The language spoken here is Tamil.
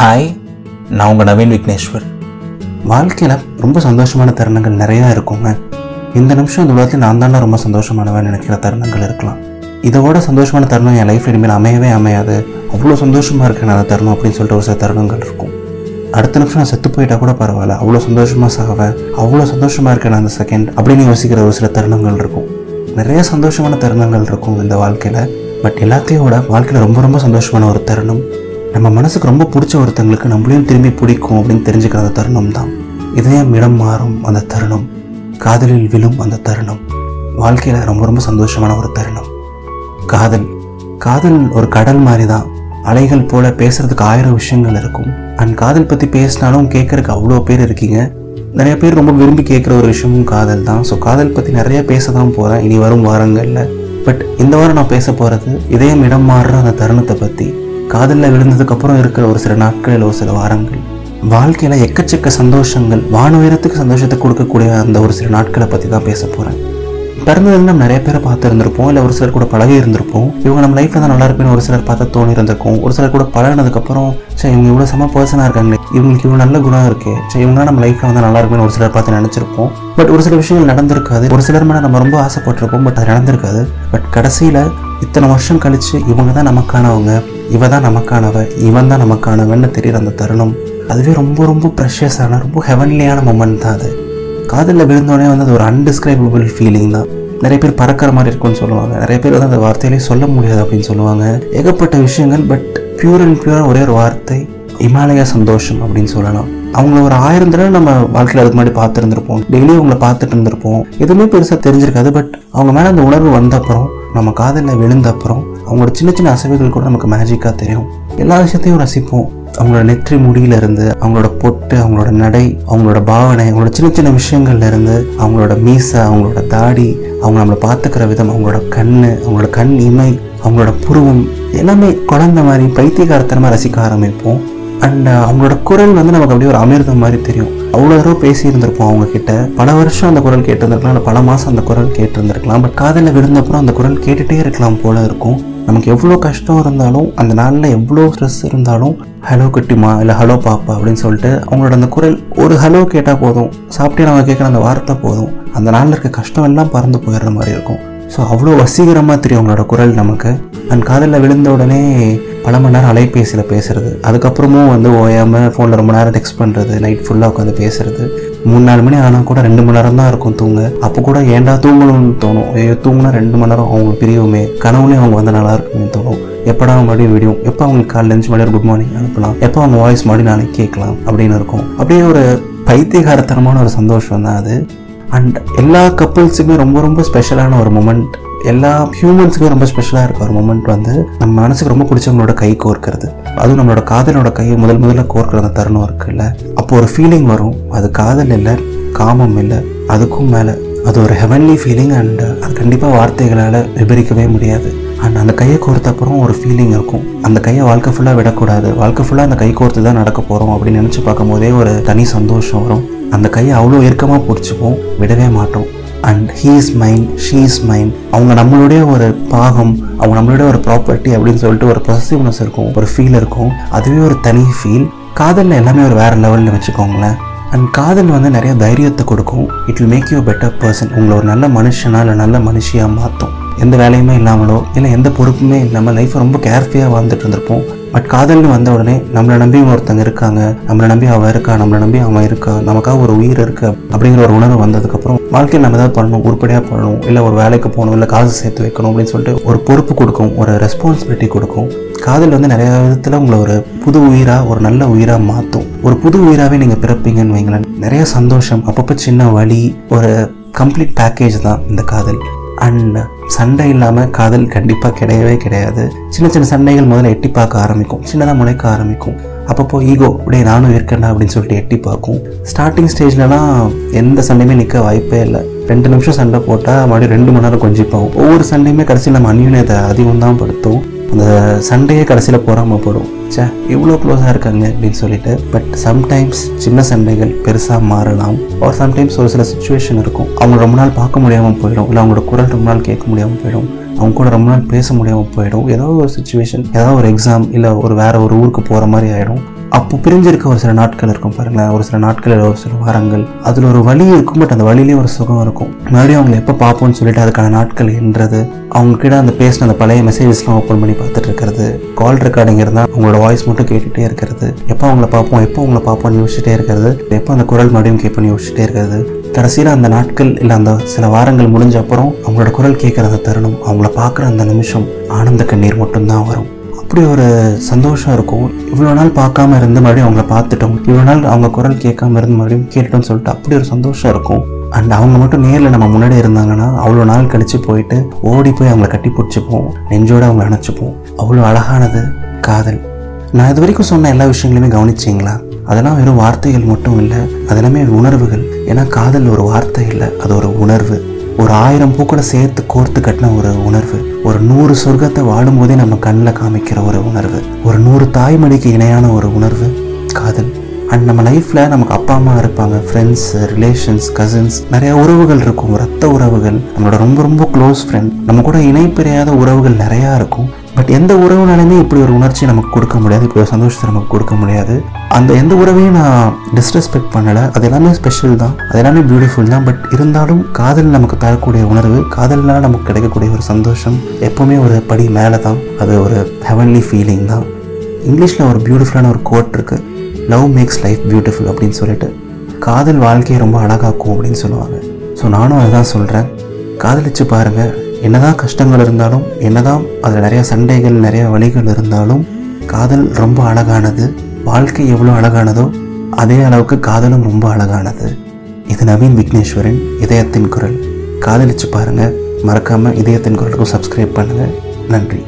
ஹாய் நான் உங்கள் நவீன் விக்னேஸ்வர். வாழ்க்கையில் ரொம்ப சந்தோஷமான தருணங்கள் நிறையா இருக்குங்க. இந்த நிமிஷம் இந்த உலகத்தில் நான் தானே ரொம்ப சந்தோஷமானவன் நினைக்கிற தருணங்கள் இருக்கலாம். இதோட சந்தோஷமான தருணம் என் லைஃப் இனிமேல் அமையவே அமையாது. அவ்வளோ சந்தோஷமாக இருக்கேன் அந்த தருணம் அப்படின்னு சொல்லிட்டு ஒரு சில தருணங்கள் இருக்கும். அடுத்த நிமிஷம் நான் செத்து போயிட்டா கூட பரவாயில்ல. அவ்வளோ சந்தோஷமாக சாவேன். அவ்வளோ சந்தோஷமாக இருக்கேன் அந்த செகண்ட் அப்படின்னு யோசிக்கிற ஒரு சில தருணங்கள் இருக்கும். நிறைய சந்தோஷமான தருணங்கள் இருக்கும் இந்த வாழ்க்கையில். பட் எல்லாத்தையும் விட வாழ்க்கையில் ரொம்ப ரொம்ப சந்தோஷமான ஒரு தருணம் நம்ம மனசுக்கு ரொம்ப பிடிச்ச ஒருத்தங்களுக்கு நம்மளையும் திரும்பி பிடிக்கும் அப்படின்னு தெரிஞ்சுக்கிற அந்த தருணம் தான். இதயம் இடம் மாறும் அந்த தருணம். காதலில் விழும் அந்த தருணம். வாழ்க்கையில் ரொம்ப ரொம்ப சந்தோஷமான ஒரு தருணம். காதல். காதல் ஒரு கடல் மாதிரி தான் அலைகள் போல பேசுறதுக்கு ஆயிரம் விஷயங்கள் இருக்கும். அண்ட் காதல் பற்றி பேசினாலும் கேட்கறதுக்கு அவ்வளோ பேர் இருக்கீங்க. நிறைய பேர் ரொம்ப விரும்பி கேட்குற ஒரு விஷயமும் காதல் தான். ஸோ காதல் பற்றி நிறைய பேச தான் போகிறேன் இனி வரும் வாரங்களில். பட் இந்த வாரம் நான் பேச போகிறது இதயம் இடம் மாறுற அந்த தருணத்தை பற்றி காதலில் விழுந்ததுக்கப்புறம் இருக்கிற ஒரு சில நாட்கள் இல்லை ஒரு சில வாரங்கள் வாழ்க்கையில் எக்கச்சக்க சந்தோஷங்கள் வானுயரத்துக்கு சந்தோஷத்தை கொடுக்கக்கூடிய அந்த ஒரு சில நாட்களை பற்றி தான் பேச போகிறேன் பிறந்ததுல நம்ம நிறைய பேரை பார்த்துருந்துருப்போம். இல்லை ஒரு சிலர் கூட பழகி இருந்திருப்போம் இவங்க நம்ம லைஃப்பில் தான் நல்லா இருப்பேன்னு ஒரு சிலர் பார்த்தா தோணி இருந்திருக்கும் ஒரு சிலர் கூட பழகினதுக்கப்புறம் சரி இவங்க இவ்வளோ செம பர்சனாக இருக்காங்களே. இவங்களுக்கு இவ்வளோ நல்ல குணம் இருக்கு. சரி இவங்க நம்ம லைஃப்பில் வந்து நல்லா இருக்குன்னு ஒரு சிலர் பார்த்து நினச்சிருப்போம். பட் ஒரு சில விஷயங்கள் நடந்திருக்காது. ஒரு சிலர் மேலே நம்ம ரொம்ப ஆசைப்பட்டிருப்போம். பட் அது நடந்திருக்காது. பட் கடைசியில் இத்தனை வருஷம் கழிச்சு இவங்க தான் நமக்கானவங்க. இவ தான் நமக்கானவ. இவன் தான் நமக்கானவன்னு தெரியுற அந்த தருணம். அதுவே ரொம்ப ரொம்ப ப்ரெஷியஸான ரொம்ப ஹெவன்லியான மொமெண்ட் தான் அது. காதலில் விழுந்தோடனே வந்து அது ஒரு அன்டிஸ்கிரைபிள் ஃபீலிங் தான். நிறைய பேர் பறக்கிற மாதிரி இருக்கும்னு சொல்லுவாங்க. நிறைய பேர் வந்து அந்த வார்த்தையிலே சொல்ல முடியாது அப்படின்னு சொல்லுவாங்க. ஏகப்பட்ட விஷயங்கள் பட் பியூர் அண்ட் பியூராக ஒரே ஒரு வார்த்தை இமாலய சந்தோஷம் அப்படின்னு சொல்லலாம். அவங்கள ஒரு ஆயிரம் தடவை நம்ம வாழ்க்கையில் அதுக்கு முன்னாடி பார்த்துருந்துருப்போம். டெய்லி அவங்கள பார்த்துட்டு இருந்திருப்போம். எதுவுமே பெருசாக தெரிஞ்சிருக்காது பட் அவங்க மேலே அந்த உணர்வு வந்த அப்புறம் நம்ம காதலில் விழுந்த அப்புறம் அவங்களோட சின்ன சின்ன அசைவுகள் கூட நமக்கு மேஜிக்காக தெரியும். எல்லா விஷயத்தையும் ரசிப்போம். அவங்களோட நெற்றி முடியிலிருந்து அவங்களோட பொட்டு அவங்களோட நடை அவங்களோட பாவனை அவங்களோட சின்ன சின்ன விஷயங்கள்லேருந்து அவங்களோட மீசை அவங்களோட தாடி அவங்க நம்மளை பார்த்துக்கிற விதம் அவங்களோட கண் அவங்களோட கண் இமை அவங்களோட புருவம் எல்லாமே குழந்தை மாதிரி பைத்தியகாரத்தனமாக ரசிக்க ஆரம்பிப்போம். அண்ட் uh, அவங்களோட குரல் வந்து நமக்கு அப்படியே ஒரு அமிர்தம் மாதிரி தெரியும். அவ்வளோ தூரம் பேசி அவங்கக்கிட்ட அவங்க கிட்ட பல வருஷம் அந்த குரல் கேட்டிருந்திருக்கலாம் இல்லை பல மாதம் அந்த குரல் கேட்டிருந்திருக்கலாம். பட் காதில் விழுந்தப்புறம் அந்த குரல் கேட்டுகிட்டே இருக்கலாம் போல இருக்கும். நமக்கு எவ்வளோ கஷ்டம் இருந்தாலும் அந்த நாளில் எவ்வளோ ஸ்ட்ரெஸ் இருந்தாலும் ஹலோ குட்டிமா இல்லை ஹலோ பாப்பா அப்படின்னு சொல்லிட்டு அவங்களோட அந்த குரல் ஒரு ஹலோ கேட்டால் போதும். சாப்பிட்டே நம்ம கேட்குற அந்த வார்த்தை போதும். அந்த நாளில் இருக்க கஷ்டம் எல்லாம் பறந்து போயிடுற மாதிரி இருக்கும். ஸோ அவ்வளோ வசீகரமாக தெரியும் அவங்களோட குரல் நமக்கு. அண்ட் காதலில் விழுந்த உடனே பல மணி நேரம் அலைபேசியில் பேசுறது. அதுக்கப்புறமும் வந்து ஓயாமல் ஃபோனில் ரொம்ப நேரம் டெக்ஸ்ட் பண்ணுறது நைட் ஃபுல்லாக உட்காந்து பேசுறது. மூணு நாலு மணி ஆனால் கூட ரெண்டு மணி நேரம் தான் இருக்கும் தூங்க. அப்போ கூட ஏன்டா தூங்கணும்னு தோணும். ஐயோ தூங்கினா ரெண்டு மணி நேரம் அவங்க பிரியுமே. கனவுலேயும் அவங்க வந்து நல்லா இருக்குன்னு தோணும். எப்படா மறுபடியும் விடியும்? எப்போ அவங்களுக்கு காலைல லஞ்ச் மறுபடியும் குட் மார்னிங் அனுப்பலாம்? எப்போ அவங்க வாய்ஸ் மறுபடியும் நாளைக்கு கேட்கலாம்? அப்படின்னு இருக்கும். அப்படியே ஒரு பைத்தியகாரத்தனமான ஒரு சந்தோஷம் தான் அது. அண்ட் எல்லா கப்புள்ஸுக்குமே ரொம்ப ரொம்ப ஸ்பெஷலான ஒரு மூமெண்ட் எல்லா ஹியூமன்ஸுக்கும் ரொம்ப ஸ்பெஷலாக இருக்க ஒரு மூமெண்ட் வந்து நம்ம மனசுக்கு ரொம்ப பிடிச்சவங்களோட கை கோர்க்கிறது. அதுவும் நம்மளோட காதலோட கையை முதல் முதல்ல கோர்க்கிற அந்த தருணம் இருக்குல்ல அப்போ ஒரு ஃபீலிங் வரும். அது காதல் இல்லை காமம் இல்லை அதுக்கும் மேலே. அது ஒரு ஹெவன்லி ஃபீலிங் அண்ட் அது கண்டிப்பாக வார்த்தைகளால் விபரிக்கவே முடியாது. அண்ட் அந்த கையை கோர்த்த அப்புறம் ஒரு ஃபீலிங் இருக்கும். அந்த கையை வாழ்க்கை ஃபுல்லாக விடக்கூடாது. வாழ்க்கை ஃபுல்லாக அந்த கை கோர்த்து தான் நடக்க போகிறோம் அப்படின்னு நினச்சி பார்க்கும்போதே ஒரு தனி சந்தோஷம் வரும். அந்த கையை அவ்வளோ இறுக்கமாக பிடிச்சிப்போம் விடவே மாட்டோம். And he is mind she is mind அவங்க நம்மளுடைய ஒரு பாகம் அவங்க நம்மளுடைய ஒரு ப்ராப்பர்ட்டி அப்படின்னு சொல்லிட்டு ஒரு பொசசிவ்னஸ் இருக்கும் ஒரு ஃபீல் இருக்கும். அதுவே ஒரு தனி ஃபீல் காதலில் எல்லாமே ஒரு வேறு லெவலில் வச்சுக்கோங்களேன். அண்ட் காதல் வந்து நிறைய தைரியத்தை கொடுக்கும். It will make you better person உங்களை ஒரு நல்ல மனுஷனா இல்லை நல்ல மனுஷியாக மாற்றும் எந்த வேலையுமே இல்லாமலோ இல்லை எந்த பொறுப்புமே இல்லாமல் லைஃப்பை ரொம்ப கேர்ஃபுல்லாக வாழ்ந்துட்டு இருந்திருப்போம். பட் காதல்னு வந்த உடனே நம்மளை நம்பி ஒருத்தங்க இருக்காங்க. நம்மளை நம்பி அவள் இருக்கா? நம்மளை நம்பி அவன் இருக்கா? நமக்காக ஒரு உயிர் இருக்கு அப்படிங்கிற ஒரு உணர்வு வந்ததுக்கப்புறம் வாழ்க்கையில் நம்ம ஏதாவது பண்ணணும் உருப்படியாக பண்ணணும் இல்லை ஒரு வேலைக்கு போகணும் இல்லை காசு சேர்த்து வைக்கணும் அப்படின்னு சொல்லிட்டு ஒரு பொறுப்பு கொடுக்கும் ஒரு ரெஸ்பான்சிபிலிட்டி கொடுக்கும். காதல் வந்து நிறைய விதத்தில் உங்களை ஒரு புது உயிராக ஒரு நல்ல உயிராக மாற்றும். ஒரு புது உயிராகவே நீங்கள் பிறப்பீங்கன்னு வைங்களேன். நிறைய சந்தோஷம் அப்பப்போ சின்ன வழி ஒரு கம்ப்ளீட் பேக்கேஜ் தான் இந்த காதல். அண்ட் சண்டை இல்லாமல் காதல் கண்டிப்பாக கிடையவே கிடையாது. சின்ன சின்ன சண்டைகள் முதல்ல எட்டி பார்க்க ஆரம்பிக்கும். சின்னதாக முளைக்க ஆரம்பிக்கும். அப்பப்போ ஈகோ அப்படியே நானும் இருக்கேன்டா அப்படின்னு சொல்லிட்டு எட்டி பார்க்கும். ஸ்டார்டிங் ஸ்டேஜ்லலாம் எந்த சண்டையுமே நிற்க வாய்ப்பே இல்லை. ரெண்டு நிமிஷம் சண்டை போட்டால் மறுபடியும் ரெண்டு மணி நேரம் கொஞ்சிப்போம் ஒவ்வொரு சண்டையுமே கடைசியில் நம்ம அந்யூனத்தை அதிகம் தான் படுத்தும். அந்த சண்டையே கடைசியில் பொறாமப்படும் சே இவ்வளோ க்ளோஸாக இருக்காங்க அப்படின்னு சொல்லிட்டு பட் சம்டைம்ஸ் சின்ன சண்டைகள் பெருசாக மாறலாம். ஒரு சம்டைம்ஸ் ஒரு சில சுச்சுவேஷன் இருக்கும். அவங்க ரொம்ப நாள் பார்க்க முடியாமல் போயிடும். இல்லை அவங்களோட குரல் ரொம்ப நாள் கேட்க முடியாமல் போயிடும். அவங்க கூட ரொம்ப நாள் பேச முடியாமல் போயிடும். ஏதோ ஒரு சுச்சுவேஷன் ஏதாவது ஒரு எக்ஸாம் இல்லை ஒரு வேறு ஒரு ஊருக்கு போகிற மாதிரி ஆகிடும் அப்போ பிரிஞ்சிருக்க ஒரு சில நாட்கள் இருக்கும் பாருங்களேன். ஒரு சில நாட்கள் ஒரு சில வாரங்கள். அதில் ஒரு வலி இருக்கும் பட் அந்த வழியிலேயே ஒரு சுகம் இருக்கும். மறுபடியும் அவங்களை எப்போ பார்ப்போம்னு சொல்லிட்டு அதுக்கான நாட்கள் என்றது அவங்க கிட்ட அந்த பேசின அந்த பழைய மெசேஜஸ்லாம் ஓப்பன் பண்ணி பார்த்துட்டு இருக்கிறது கால் ரெக்கார்டிங் இருந்தால் அவங்களோட வாய்ஸ் மட்டும் கேட்டுகிட்டே இருக்கிறது எப்போ அவங்கள பார்ப்போம் எப்போ அவங்கள பார்ப்போம்னு யோசிச்சுட்டே இருக்கிறது எப்போ அந்த குரல் மறுபடியும் கேட்போம்னு யோசிச்சுட்டே இருக்கிறது. கடைசியில் அந்த நாட்கள் இல்லை அந்த சில வாரங்கள் முடிஞ்ச அப்புறம் அவங்களோட குரல் கேட்குற அந்த தருணம் அவங்கள பார்க்குற அந்த நிமிஷம் ஆனந்த கண்ணீர் மட்டும்தான் வரும். அப்படி ஒரு சந்தோஷம் இருக்கும் இவ்வளோ நாள் பார்க்காம இருந்து மறுபடியும் அவங்கள பார்த்துட்டோம் இவ்வளோ நாள் அவங்க குரல் கேட்காம இருந்து மறுபடியும் கேட்டோம்னு சொல்லிட்டு அப்படி ஒரு சந்தோஷம் இருக்கும். அண்ட் அவங்க மட்டும் நேரில் நம்ம முன்னாடி இருந்தாங்கன்னா அவ்வளோ நாள் கழித்து போயிட்டு ஓடி போய் அவங்கள கட்டி பிடிச்சிப்போம் நெஞ்சோடு அவங்கள அணைச்சிப்போம். அவ்வளோ அழகானது காதல். நான் இது வரைக்கும் சொன்ன எல்லா விஷயங்களையுமே கவனிச்சிங்களா? அதெல்லாம் வெறும் வார்த்தைகள் மட்டும் இல்லை அதெல்லாமே உணர்வுகள். ஏன்னா காதல் ஒரு வார்த்தை இல்லை அது ஒரு உணர்வு. ஒரு ஆயிரம் பூக்களை சேர்த்து கோர்த்து கட்டின ஒரு உணர்வு. ஒரு நூறு சொர்க்கத்தை வாழும்போதே நம்ம கண்ணில் காமிக்கிற ஒரு உணர்வு. ஒரு நூறு தாய்மொழிக்கு இணையான ஒரு உணர்வு. காதல். அண்ட் நம்ம லைஃப்பில் நமக்கு அப்பா அம்மா இருப்பாங்க. ஃப்ரெண்ட்ஸ் ரிலேஷன்ஸ் கசின்ஸ் நிறைய உறவுகள் இருக்கும். ரத்த உறவுகள். நம்மளோட ரொம்ப ரொம்ப க்ளோஸ் ஃப்ரெண்ட் நம்ம கூட இணைப்பிரியாத உறவுகள் நிறையா இருக்கும். பட் எந்த உறவுனாலுமே இப்படி ஒரு உணர்ச்சி நமக்கு கொடுக்க முடியாது. இப்படி ஒரு சந்தோஷத்தை நமக்கு கொடுக்க முடியாது. அந்த எந்த உறவையும் நான் டிஸ்ரெஸ்பெக்ட் பண்ணலை. அது எல்லாமே ஸ்பெஷல் தான். அது எல்லாமே பியூட்டிஃபுல் தான். பட் இருந்தாலும் காதல் நமக்கு தரக்கூடிய உணர்வு காதல்னால் நமக்கு கிடைக்கக்கூடிய ஒரு சந்தோஷம் எப்போவுமே ஒரு படி மேலே தான். அது ஒரு ஹெவன்லி ஃபீலிங் தான். இங்கிலீஷில் ஒரு பியூட்டிஃபுல்லான ஒரு கோட் இருக்குது லவ் மேக்ஸ் லைஃப் பியூட்டிஃபுல் அப்படின்னு சொல்லிட்டு. காதல் வாழ்க்கையை ரொம்ப அழகாக்கும் அப்படின்னு சொல்லுவாங்க. ஸோ நானும் அதுதான் சொல்கிறேன் காதலிச்சு பாருங்கள் என்னதான் கஷ்டங்கள் இருந்தாலும் என்னதான் அதில் நிறையா சண்டைகள் நிறையா வழிகள் இருந்தாலும் காதல் ரொம்ப அழகானது. வாழ்க்கை எவ்வளோ அழகானதோ அதே அளவுக்கு காதலும் ரொம்ப அழகானது. இது நவீன் விக்னேஸ்வரன் இதயத்தின் குரல். காதலிச்சு பாருங்கள் மறக்காமல் இதயத்தின் குரலுக்கும் சப்ஸ்கிரைப் பண்ணுங்கள் நன்றி.